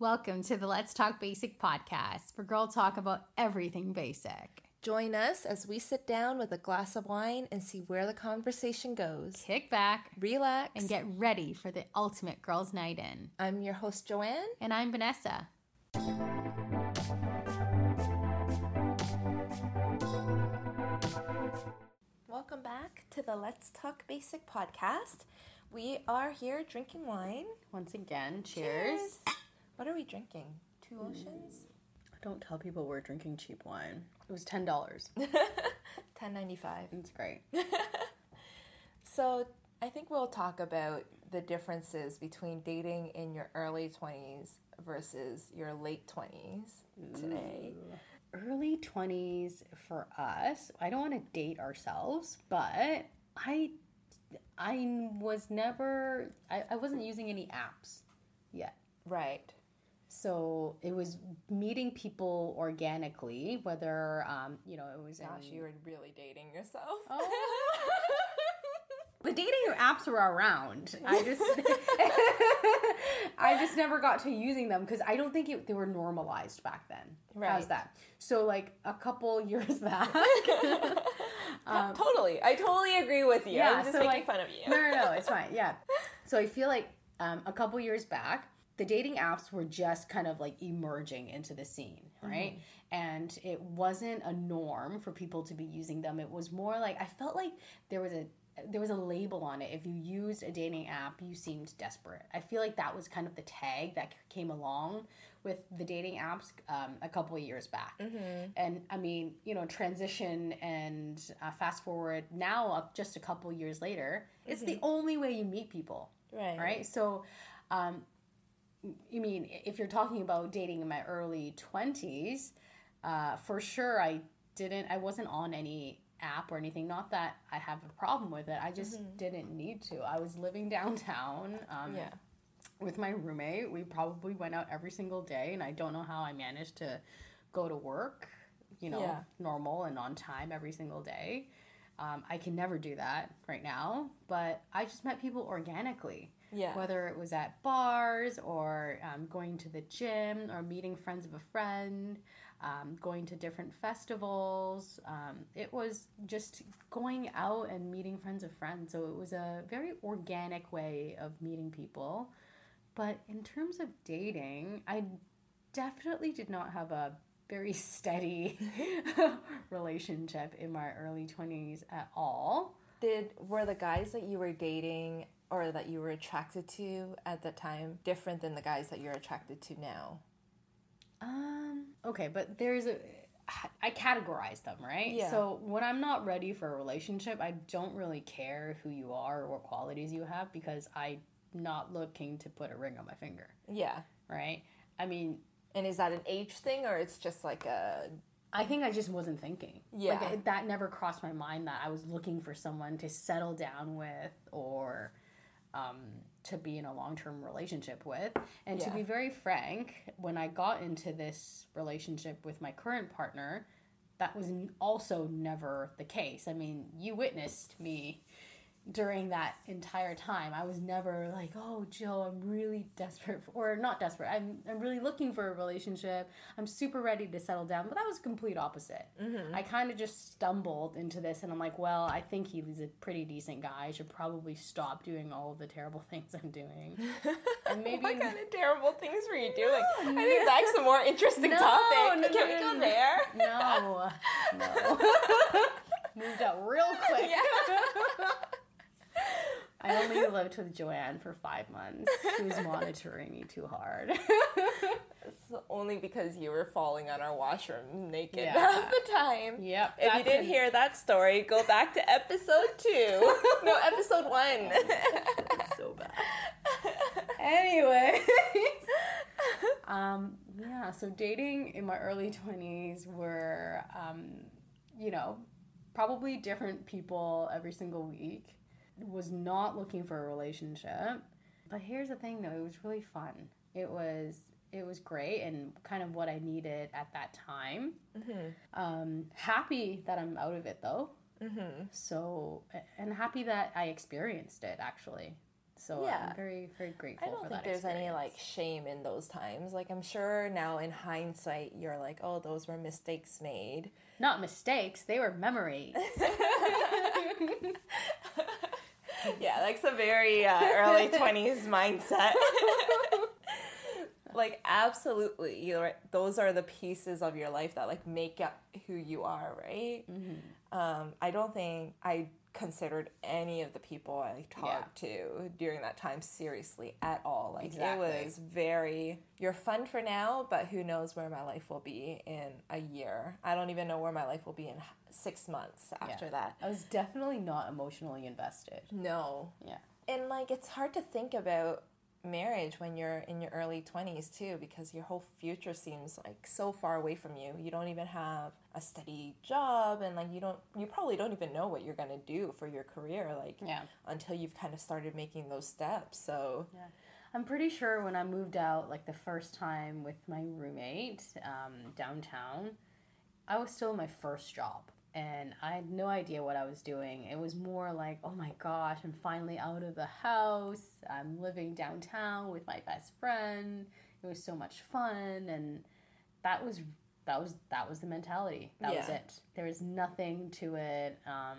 Welcome to the Let's Talk Basic podcast, where girl talk about everything basic. Join us as we sit down with a glass of wine and see where the conversation goes. Kick back, Relax, and get ready for the ultimate girls' night in. I'm your host, Joanne. And I'm Vanessa. Welcome back to the Let's Talk Basic podcast. We are here drinking wine. Once again, cheers. What are we drinking? Two mm. Oceans? Don't tell people we're drinking cheap wine. It was ten dollars. Ten ninety five. It's great. So I think we'll talk about the differences between dating in your early twenties versus your late twenties today. Early twenties for us. I don't want to date ourselves, but I, I was never. I, I wasn't using any apps yet. Right. So it was meeting people organically, whether um, you know it was Gosh, in you were really dating yourself. the dating apps were around. I just I just never got to using them because I don't think it, they were normalized back then. Right. How's that? So like a couple years back. totally. I totally agree with you. I'm just so, making like- fun of you. No, no, no, it's fine. Yeah. So I feel like um, a couple years back, the dating apps were just kind of like emerging into the scene, right? And it wasn't a norm for people to be using them. It was more like I felt like there was a there was a label on it. If you used a dating app, you seemed desperate. I feel like that was kind of the tag that came along with the dating apps um, a couple of years back. And I mean, you know, transition and uh, fast forward now, uh, just a couple years later, it's the only way you meet people. Right. Right. So, um, I mean, if you're talking about dating in my early 20s, uh, for sure I didn't, I wasn't on any app or anything. Not that I have a problem with it. I just didn't need to. I was living downtown. Um, Yeah. with my roommate. We probably went out every single day, and I don't know how I managed to go to work, you know, Yeah. normal and on time every single day. Um, I can never do that right now, but I just met people organically. Yeah. Whether it was at bars or um, going to the gym or meeting friends of a friend, um, going to different festivals. Um, it was just going out and meeting friends of friends. So it was a very organic way of meeting people. But in terms of dating, I definitely did not have a very steady relationship in my early 20s at all. Did were the guys that you were dating or that you were attracted to at the time different than the guys that you're attracted to now? Um, okay, but there's a I categorize them, right? Yeah. So when I'm not ready for a relationship, I don't really care who you are or what qualities you have because I'm not looking to put a ring on my finger, Yeah. right? I mean, And is that an age thing or it's just like a I think I just wasn't thinking. Yeah. Like, that never crossed my mind that I was looking for someone to settle down with or um, to be in a long term relationship with. And to be very frank, when I got into this relationship with my current partner, that was also never the case. I mean, you witnessed me during that entire time. I was never like, "Oh, Joe, I'm really desperate for, or not desperate. I'm I'm really looking for a relationship. I'm super ready to settle down." But that was complete opposite. Mm-hmm. I kind of just stumbled into this and I'm like, "Well, I think he's a pretty decent guy. I should probably stop doing all of the terrible things I'm doing." And maybe what kind of terrible things were you doing? I think that's a more interesting topic. no, Can no, we go no. there? No, no. Moved out real quick. I only lived with Joanne for five months. She was monitoring me too hard. It's only because you were falling on our washroom naked Yeah. half the time. Yep, If you didn't an- hear that story, go back to episode two. no, episode one. so bad. Anyway. um, yeah, so dating in my early 20s were, um, you know, probably different people every single week. Was not looking for a relationship. But here's the thing though, it was really fun. It was it was great and kind of what I needed at that time. Um, happy that I'm out of it though. So, and happy that I experienced it actually. So Yeah. I'm very, very grateful for that. I don't think there's any like shame in those times. Like I'm sure now in hindsight you're like, oh, those were mistakes made. Not mistakes, they were memories. yeah, like some very uh, early twenties mindset. like absolutely, you're. Those are the pieces of your life that like make up who you are, right? Um, I don't think I considered any of the people I talked to during that time seriously at all. Like Exactly. it was very you're fun for now, but who knows where my life will be in a year. I don't even know where my life will be in 6 months after Yeah. that. I was definitely not emotionally invested. No. Yeah. And like it's hard to think about marriage when you're in your early 20s too because your whole future seems like so far away from you. You don't even have a steady job and like you don't you probably don't even know what you're going to do for your career like Yeah. until you've kind of started making those steps. So I'm pretty sure when I moved out, like the first time with my roommate um, downtown, I was still in my first job. And I had no idea what I was doing. It was more like, oh my gosh, I'm finally out of the house. I'm living downtown with my best friend. It was so much fun. And that was that was that was the mentality. That was it. There was nothing to it. Um,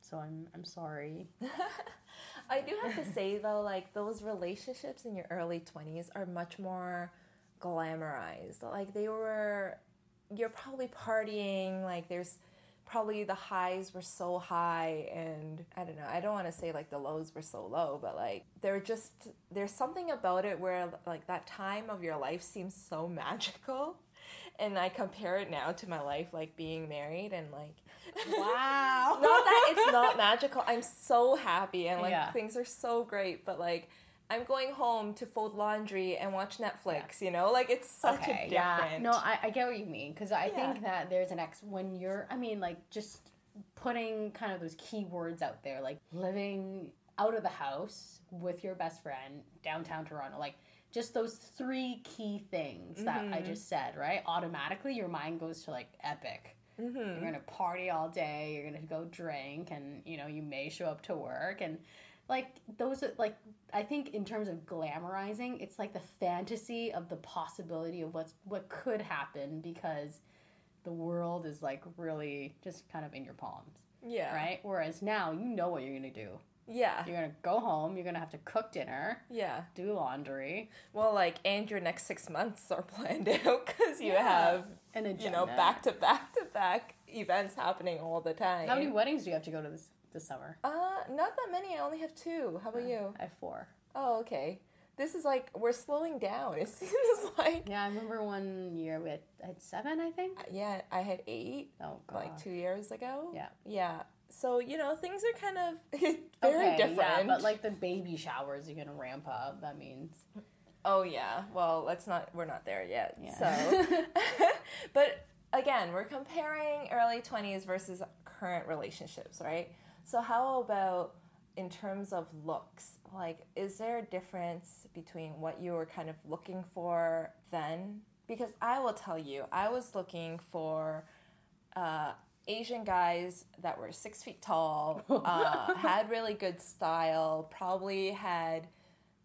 so I'm I'm sorry. I do have to say though, like those relationships in your early twenties are much more glamorized. Like they were, you're probably partying. Like there's probably the highs were so high, and I don't know. I don't want to say like the lows were so low, but like they're just there's something about it where like that time of your life seems so magical. And I compare it now to my life, like being married and like Wow. not that it's not magical. I'm so happy and like Yeah. things are so great, but like I'm going home to fold laundry and watch Netflix, you know? Like it's such a different Yeah. No, I, I get what you mean because I Yeah. think that there's an ex when you're. I mean, like just putting kind of those key words out there, like living out of the house with your best friend downtown Toronto, like. Just those three key things that I Mm-hmm. just said, right? Automatically, your mind goes to like epic. Mm-hmm. You're gonna party all day. You're gonna go drink, and you know you may show up to work, and like those are like I think in terms of glamorizing, it's like the fantasy of the possibility of what's what could happen because the world is like really just kind of in your palms, Yeah. right? Whereas now you know what you're gonna do. Yeah. You're gonna go home. You're gonna have to cook dinner, Yeah. do laundry, Well, like, and your next six months are planned out because you Yeah. have, and you know, back to back to back events happening all the time. How many weddings do you have to go to this this summer? Uh, not that many. I only have two. How about you? I have four. Oh, okay. This is like we're slowing down. It seems like. Yeah, I remember one year we had, I had seven, I think. Yeah, I had eight. Oh god. like two years ago. Yeah. Yeah. So, you know, things are kind of very Okay, different. Yeah, but like the baby showers, you're gonna ramp up. That means oh yeah. Well, let's not we're not there yet. Yeah. So but again, we're comparing early 20s versus current relationships, right? So how about in terms of looks? Like is there a difference between what you were kind of looking for then? Because I will tell you, I was looking for uh, Asian guys that were six feet tall, uh, had really good style, probably had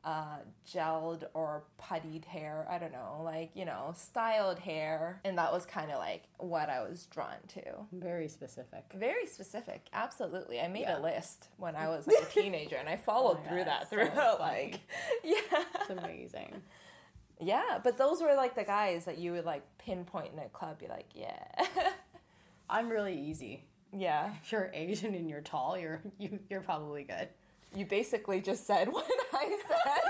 uh, gelled or puttied hair. I don't know, like, you know, styled hair. And that was kind of like what I was drawn to. very specific. Very specific, absolutely. I made Yeah. a list when I was like a teenager and I followed Oh through God, that it's so throughout. like, yeah. It's amazing. Yeah, but those were like the guys that you would like pinpoint in a club, be like, yeah. I'm really easy. yeah. If you're Asian and you're tall, you're you, you're probably good. You basically just said what I said.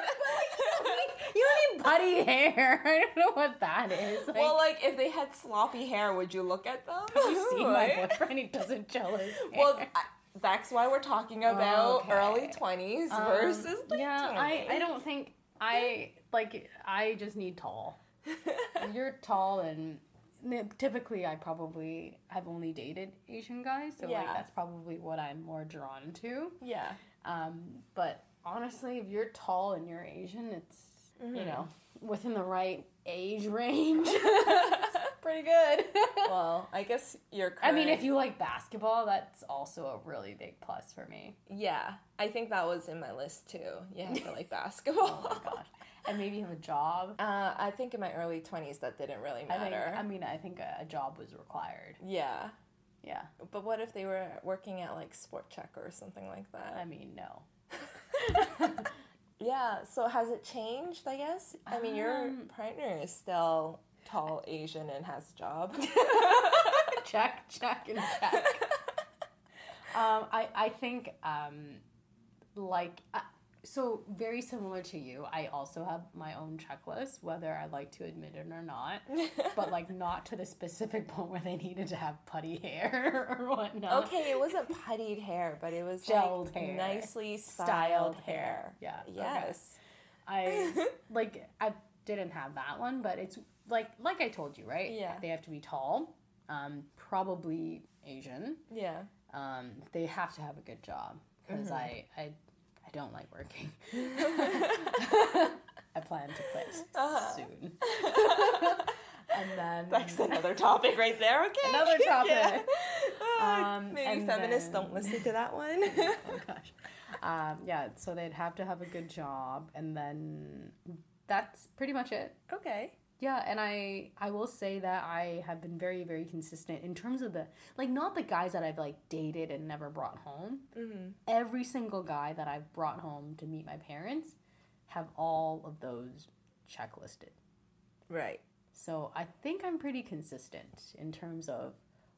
You don't need putty hair. I don't know what that is. Like, well, like if they had sloppy hair, would you look at them? have you seen my boyfriend? He doesn't gel his hair. Well, I, that's why we're talking about Okay. early twenties Um, versus late yeah, I, I don't think I like. I just need tall. You're tall and typically I probably have only dated Asian guys, so Yeah. like that's probably what I'm more drawn to. yeah. Um, but honestly, if you're tall and you're Asian, it's you know, within the right age range. Pretty good. well, I guess you're. I mean, if you like basketball, that's also a really big plus for me. Yeah, I think that was in my list too. You have to like basketball. Oh my gosh. And maybe have a job. Uh, I think in my early 20s that didn't really I think, matter. I mean, I think a, a job was required. yeah. Yeah. But what if they were working at like Sport Chek or something like that? I mean, no. yeah, so has it changed, I guess? I mean, your Um, partner is still tall, Asian, and has a job. check, check, and check. um, I, I think, um, like, so very similar to you, I also have my own checklist, whether I like to admit it or not, but like not to the specific point where they needed to have putty hair or whatnot. okay, it wasn't puttied hair, but it was Gelled like hair. nicely styled, Styled hair. hair. Yeah, okay. Yes. I like I didn't have that one, but it's like like I told you, right? Yeah. They have to be tall, um, probably Asian. Yeah. Um, they have to have a good job because Mm-hmm. I, I I don't like working. I plan to quit Uh-huh. soon. and then That's another topic right there, okay? Another topic. Yeah. Um, maybe and feminists then- don't listen to that one. oh gosh. Um, yeah, so they'd have to have a good job, and then that's pretty much it. okay. Yeah, and I I will say that I have been very very consistent in terms of the like not the guys that I've like dated and never brought home. Mm-hmm. Every single guy that I've brought home to meet my parents have all of those checklisted. Right. So I think I'm pretty consistent in terms of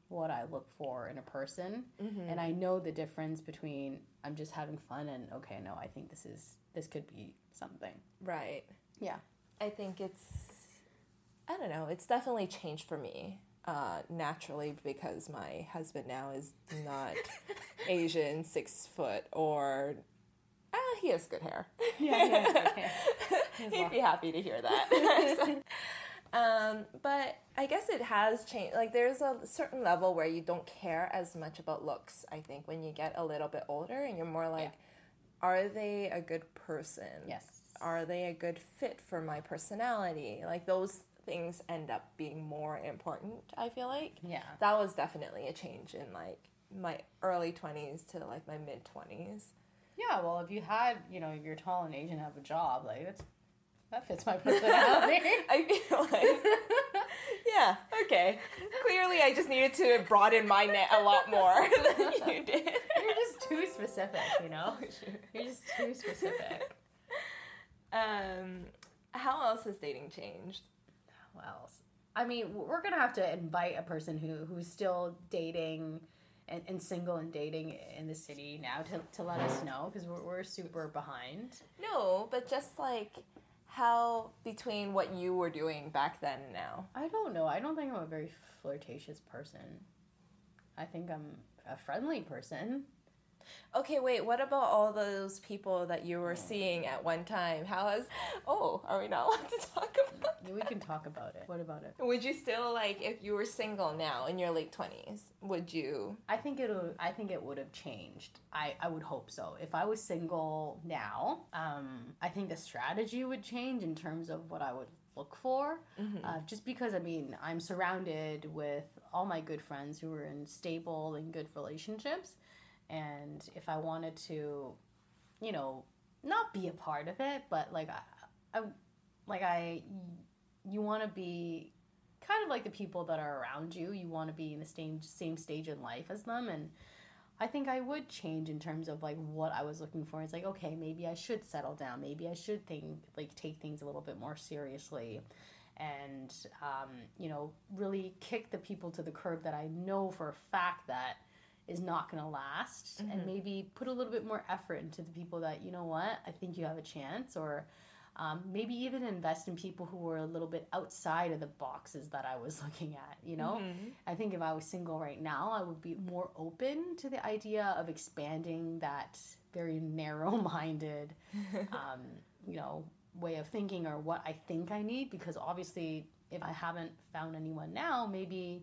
what I look for in a person, Mm-hmm. and I know the difference between I'm just having fun and okay, no, I think this is this could be something. Right. Yeah. I think it's, I don't know, it's definitely changed for me uh, naturally because my husband now is not Asian, six foot, or uh, he has good hair. Yeah, he has good hair. He He'd be happy to hear that. um, but I guess it has changed. Like, there's a certain level where you don't care as much about looks, I think, when you get a little bit older and you're more like, are they a good person? Yes. are they a good fit for my personality? Like those things end up being more important, I feel like. Yeah. That was definitely a change in like my early 20s to like my mid 20s. Yeah, well, if you had, you know, if you're tall and Asian, have a job, like that's that fits my personality. I feel like Yeah, okay. Clearly I just needed to broaden my net a lot more than you did. you're just too specific, you know. You're just too specific. Um how else has dating changed? Else? I mean, we're gonna have to invite a person who who's still dating and, and single and dating in the city now to, to let us know because we're, we're super behind. No, but just like how between what you were doing back then and now. I don't know. I don't think I'm a very flirtatious person. I think I'm a friendly person. Okay, wait, what about all those people that you were seeing at one time? How has Oh, are we not allowed to talk about We can talk about it. What about it? Would you still like if you were single now in your late 20s, would you I think it would. I think it would have changed. I I would hope so. If I was single now, um, I think the strategy would change in terms of what I would look for. Uh, just because I mean, I'm surrounded with all my good friends who are in stable and good relationships, and if I wanted to, you know, not be a part of it, but like I, I like I, you want to be kind of like the people that are around you. You want to be in the same same stage in life as them, and I think I would change in terms of like what I was looking for. It's like okay, maybe I should settle down. Maybe I should think like take things a little bit more seriously, and um, you know really kick the people to the curb that I know for a fact that is not going to last. And maybe put a little bit more effort into the people that you know what i think you have a chance. Or um, maybe even invest in people who were a little bit outside of the boxes that i was looking at you know? I think if i was single right now i would be more open to the idea of expanding that very narrow-minded um, you know way of thinking or what i think i need. Because obviously if i haven't found anyone now maybe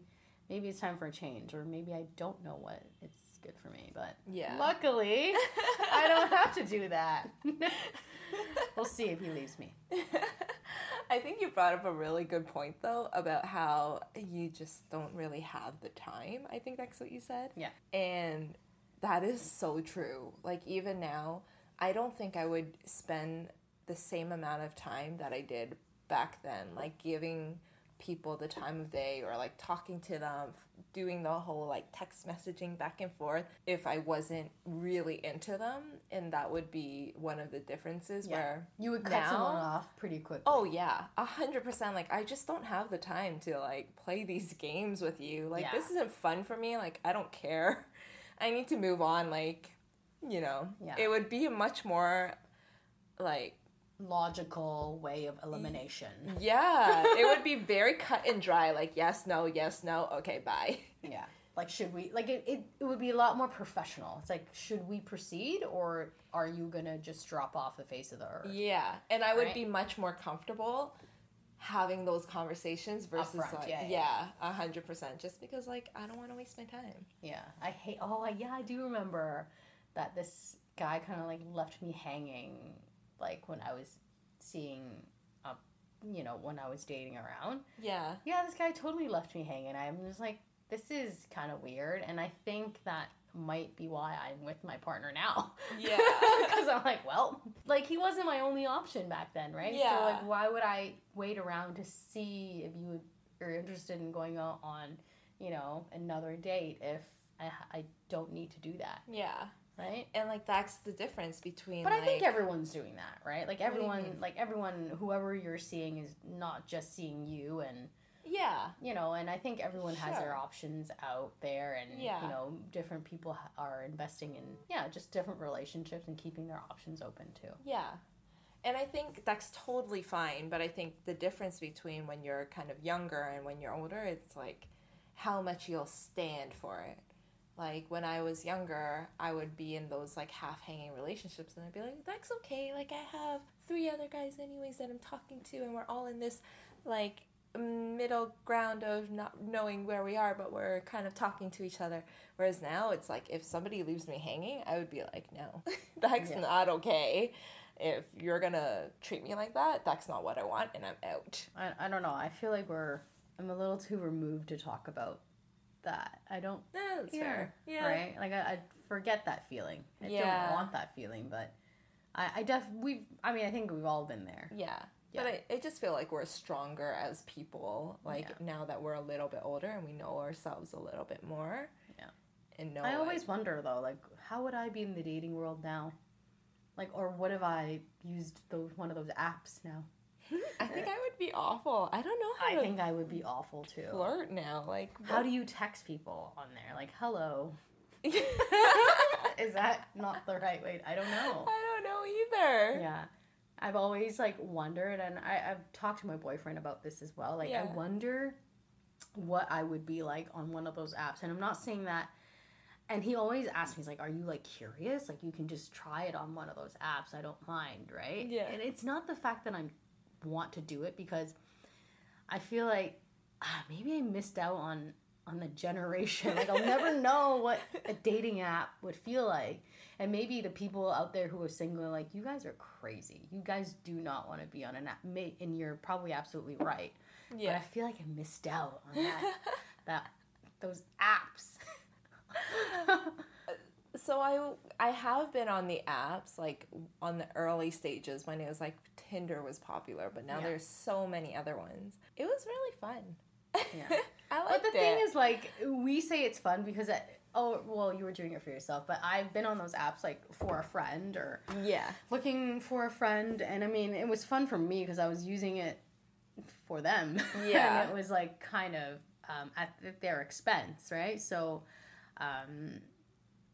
maybe it's time for a change or maybe i don't know what it's good for me. But Yeah. luckily, I don't have to do that. we'll see if he leaves me. I think you brought up a really good point though about how you just don't really have the time. I think that's what you said. Yeah. And that is so true. Like even now, I don't think I would spend the same amount of time that I did back then, like giving people the time of day or like talking to them, doing the whole like text messaging back and forth if I wasn't really into them. And that would be one of the differences Yeah. where You would cut Now- someone off pretty quickly. Oh yeah, a hundred percent. Like I just don't have the time to like play these games with you. Like Yeah. this isn't fun for me. Like I don't care. I need to move on. Like you know, Yeah. it would be a much more like logical way of elimination. yeah, it would be very cut and dry. Like yes, no, yes, no. Okay, bye. Yeah. Like, should we, like, it, it, it would be a lot more professional. It's like, should we proceed or are you going to just drop off the face of the earth? Yeah, and I would Right. be much more comfortable having those conversations versus Upfront, like yeah, a hundred percent. Just because like I don't want to waste my time. Yeah. I hate, oh, I- yeah, I do remember that this guy kind of like left me hanging, like, when I was seeing, uh, you know, when I was dating around. Yeah, Yeah, this guy totally left me hanging. I'm just like, this is kind of weird. And I think that might be why I'm with my partner now. Yeah. Because I'm like, well, like he wasn't my only option back then, right? Yeah. So like, why would I wait around to see if you would, are interested in going out on, you know, another date if I, I don't need to do that, yeah. Right? And like that's the difference between. But I think everyone's doing that, right? Like everyone, like everyone, whoever you're seeing is not just seeing you and Yeah, you know, and I think everyone has their options out there, and Yeah. you know, different people are investing in yeah, just different relationships and keeping their options open too. yeah. And I think that's totally fine. But I think the difference between when you're kind of younger and when you're older, it's like how much you'll stand for it. Like when I was younger, I would be in those like half hanging relationships, and I'd be like, "That's okay. Like I have three other guys, anyways, that I'm talking to, and we're all in this like middle ground of not knowing where we are, but we're kind of talking to each other. Whereas now it's like if somebody leaves me hanging, I would be like, no, that's Yeah. not okay. If you're gonna treat me like that, that's not what I want, and I'm out. I, I don't know. I feel like we're I'm a little too removed to talk about that. I don't No, that's care, fair. Yeah. right? Like I, I forget that feeling. I Yeah. don't want that feeling, but I, I def we've. I mean, I think we've all been there. Yeah. Yeah. But I, I just feel like we're stronger as people, like Yeah. now that we're a little bit older and we know ourselves a little bit more. Yeah. And know I like- always wonder though, like, how would I be in the dating world now? Like, or what if I used those one of those apps now? I think I would be awful. I don't know how I to think I would be awful too. flirt now. Like, How do you text people on there? Like, hello. Is that not the right way? I don't know. I don't know either. Yeah. I've always like wondered, and I, I've talked to my boyfriend about this as well. Like, Yeah. I wonder what I would be like on one of those apps. And I'm not saying that. And he always asks me, he's like, Are you like curious? Like, you can just try it on one of those apps. I don't mind, right? Yeah. And it's not the fact that I want to do it because I feel like ah, maybe I missed out on on the generation. Like I'll never know what a dating app would feel like. And maybe the people out there who are single are like, you guys are crazy. You guys do not want to be on an app. May- And you're probably absolutely right. But I feel like I missed out on that. that those apps. So I I have been on the apps like on the early stages when it was like Tinder was popular, but now Yeah. there's so many other ones. It was really fun. Yeah. I liked But the it. thing is, like, we say it's fun because, it, oh, well, you were doing it for yourself. But I've been on those apps, like, for a friend or yeah, looking for a friend and i mean it was fun for me because i was using it for them Yeah. and it was like kind of um, at their expense right so um,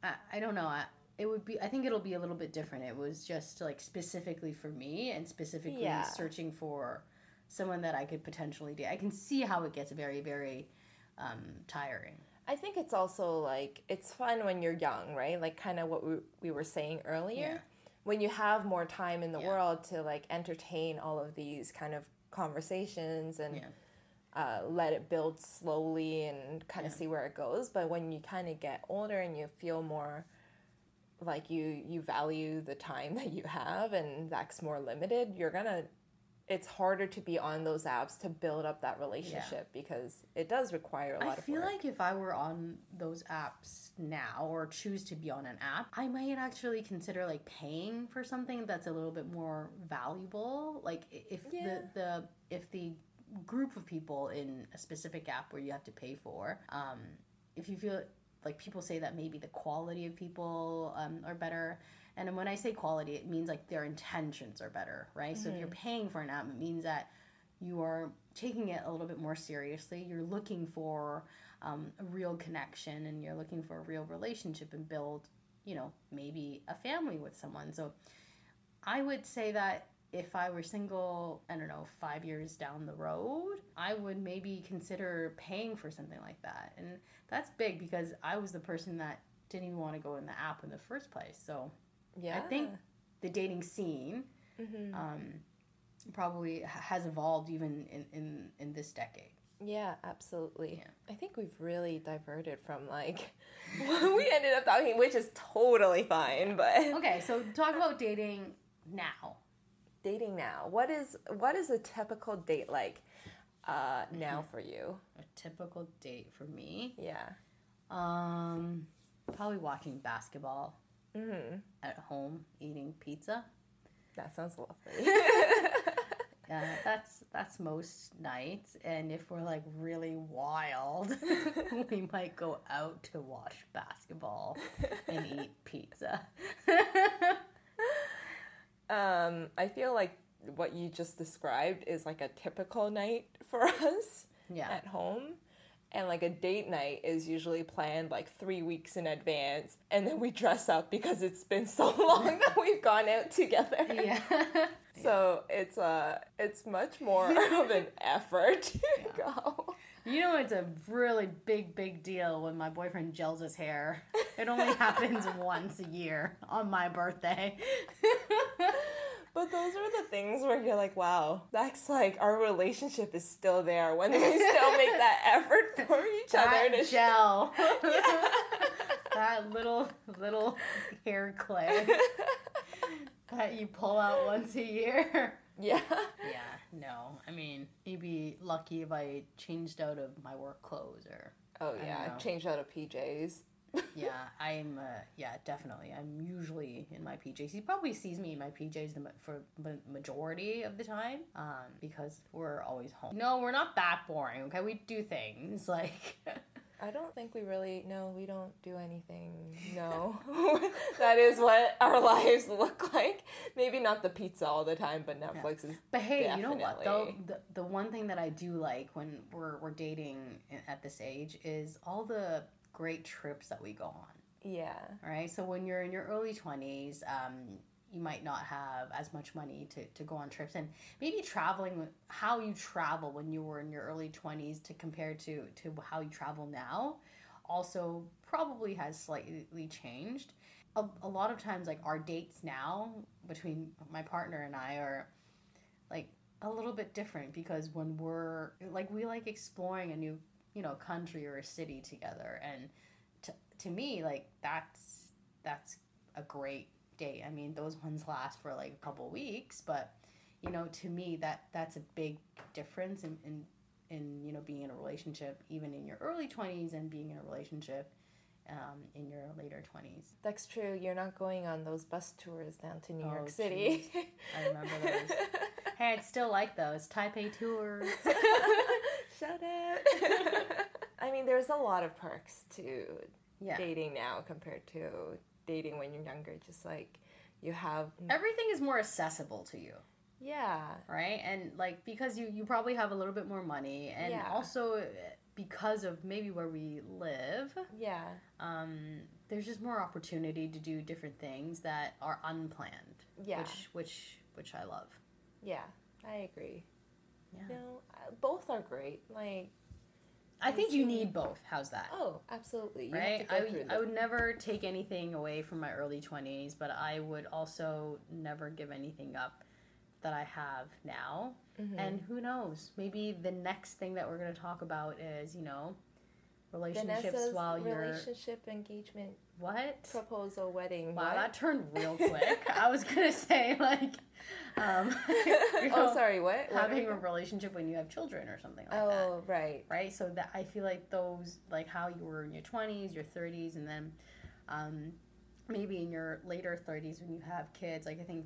I, I don't know I, it would be i think it'll be a little bit different it was just like specifically for me and specifically Yeah. searching for someone that i could potentially date i can see how it gets very very um, tiring I think it's also like it's fun when you're young, right? Like kind of what we, we were saying earlier. Yeah. When you have more time in the Yeah. world to like entertain all of these kind of conversations and uh, let it build slowly and kind of see where it goes. But when you kind of get older and you feel more like you you value the time that you have and that's more limited, you're gonna. It's harder to be on those apps to build up that relationship because it does require a lot I of I feel work. like if I were on those apps now or choose to be on an app, I might actually consider like paying for something that's a little bit more valuable. Like if Yeah. the, the if the group of people in a specific app where you have to pay for, um, if you feel like people say that maybe the quality of people um, are better. And when I say quality, it means like their intentions are better, right? So if you're paying for an app, it means that you are taking it a little bit more seriously. You're looking for um, a real connection and you're looking for a real relationship and build, you know, maybe a family with someone. So I would say that if I were single, I don't know, five years down the road, I would maybe consider paying for something like that. And that's big because I was the person that didn't even want to go in the app in the first place. So yeah, I think the dating scene Mhm. um, probably has evolved even in, in, in this decade. Yeah, absolutely. Yeah. I think we've really diverted from like what we ended up talking, which is totally fine. But Okay, so talk about dating now. Dating now, what is what is a typical date like uh, now Mm-hmm. for you? A typical date for me, Yeah. um, probably watching basketball hmm at home, eating pizza. That sounds lovely. Yeah, that's that's most nights, and if we're like really wild, we might go out to watch basketball and eat pizza. Um, I feel like what you just described is like a typical night for us yeah, at home. And like a date night is usually planned like three weeks in advance, and then we dress up because it's been so long that we've gone out together. yeah. So it's uh it's much more of an effort to go. You know, it's a really big, big deal when my boyfriend gels his hair. It only happens once a year on my birthday. But those are the things where you're like, wow, that's like our relationship is still there when we still make that effort for each other to gel. that little, little hair clay that you pull out once a year. Yeah. Yeah, no. I mean, you'd be lucky if I changed out of my work clothes or. Oh yeah, don't changed out of PJs. Yeah, I'm. Uh, yeah, definitely. I'm usually in my PJs. He probably sees me in my PJs the, for the majority of the time, um, because we're always home. No, we're not that boring. Okay, we do things like. I don't think we really no, we don't do anything. No. that is what our lives look like. Maybe not the pizza all the time, but Netflix is But hey, you know what though? Definitely. The, the one thing that I do like when we're we're dating at this age is all the great trips that we go on. yeah. Right. So when you're in your early 20s, um, you might not have as much money to, to go on trips. And maybe traveling, how you travel when you were in your early 20s to compare to, to how you travel now also probably has slightly changed. A, a lot of times, like our dates now between my partner and I are like a little bit different because when we're like, we like exploring a new, you know, country or a city together. And to, to me like that's that's a great date i mean those ones last for like a couple weeks but you know to me that that's a big difference in in, in you know being in a relationship even in your early 20s and being in a relationship um, in your later 20s That's true. You're not going on those bus tours down to New Oh, York City. i remember those hey i'd still like those taipei tours Shut up. I mean, there's a lot of perks to yeah dating now compared to dating when you're younger. Just like you have, everything is more accessible to you yeah, right and like because you you probably have a little bit more money and Yeah. also uh, because of maybe where we live yeah, um there's just more opportunity to do different things that are unplanned yeah, which which which i love yeah. I agree. Yeah No, uh, both are great. Like, i think you need both how's that oh, absolutely. You right I, would- I would never take anything away from my early 20s but i would also never give anything up that I have now. And who knows? Maybe the next thing that we're going to talk about is, you know, relationships Vanessa's while you're relationship engagement what? proposal wedding. Wow, what? that turned real quick. I was gonna say like, um, you oh, sorry. What? What having a relationship when you have children or something like that, Oh, right. right? So that I feel like those, like how you were in your twenties, your thirties, and then um, maybe in your later thirties when you have kids. Like I think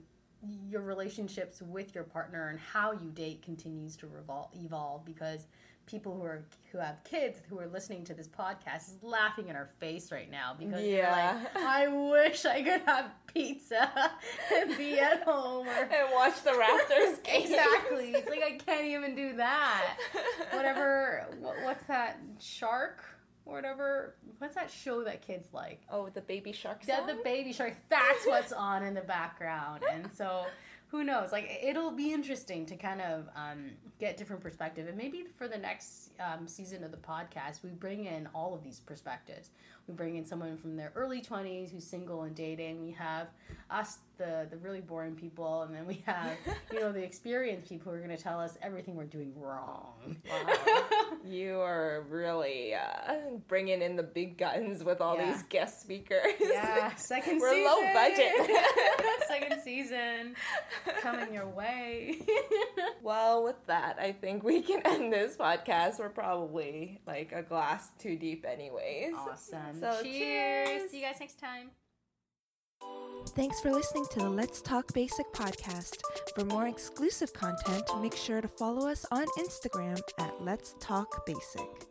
your relationships with your partner and how you date continues to revol- evolve because people who are who have kids who are listening to this podcast is laughing in our face right now because they're Yeah. like, I wish I could have pizza and be at home or And watch the Raptors game. exactly. It's like I can't even do that. Whatever. wha- What's that shark? Or whatever. What's that show that kids like? Oh, the baby shark Yeah, song? the baby shark. That's what's on in the background, and so who knows? Like it'll be interesting to kind of um, get different perspective, and maybe for the next um, season of the podcast, we bring in all of these perspectives. We bring in someone from their early twenties who's single and dating. We have us, the the really boring people, and then we have you know the experienced people who are going to tell us everything we're doing wrong. You are really uh, bringing in the big guns with all Yeah. these guest speakers. Yeah, 2nd We're season. low budget. second season coming your way. Well, with that, I think we can end this podcast. We're probably like a glass too deep, anyways. awesome. So, cheers. cheers. See you guys next time. Thanks for listening to the Let's Talk Basic podcast. For more exclusive content, make sure to follow us on Instagram at Let's Talk Basic.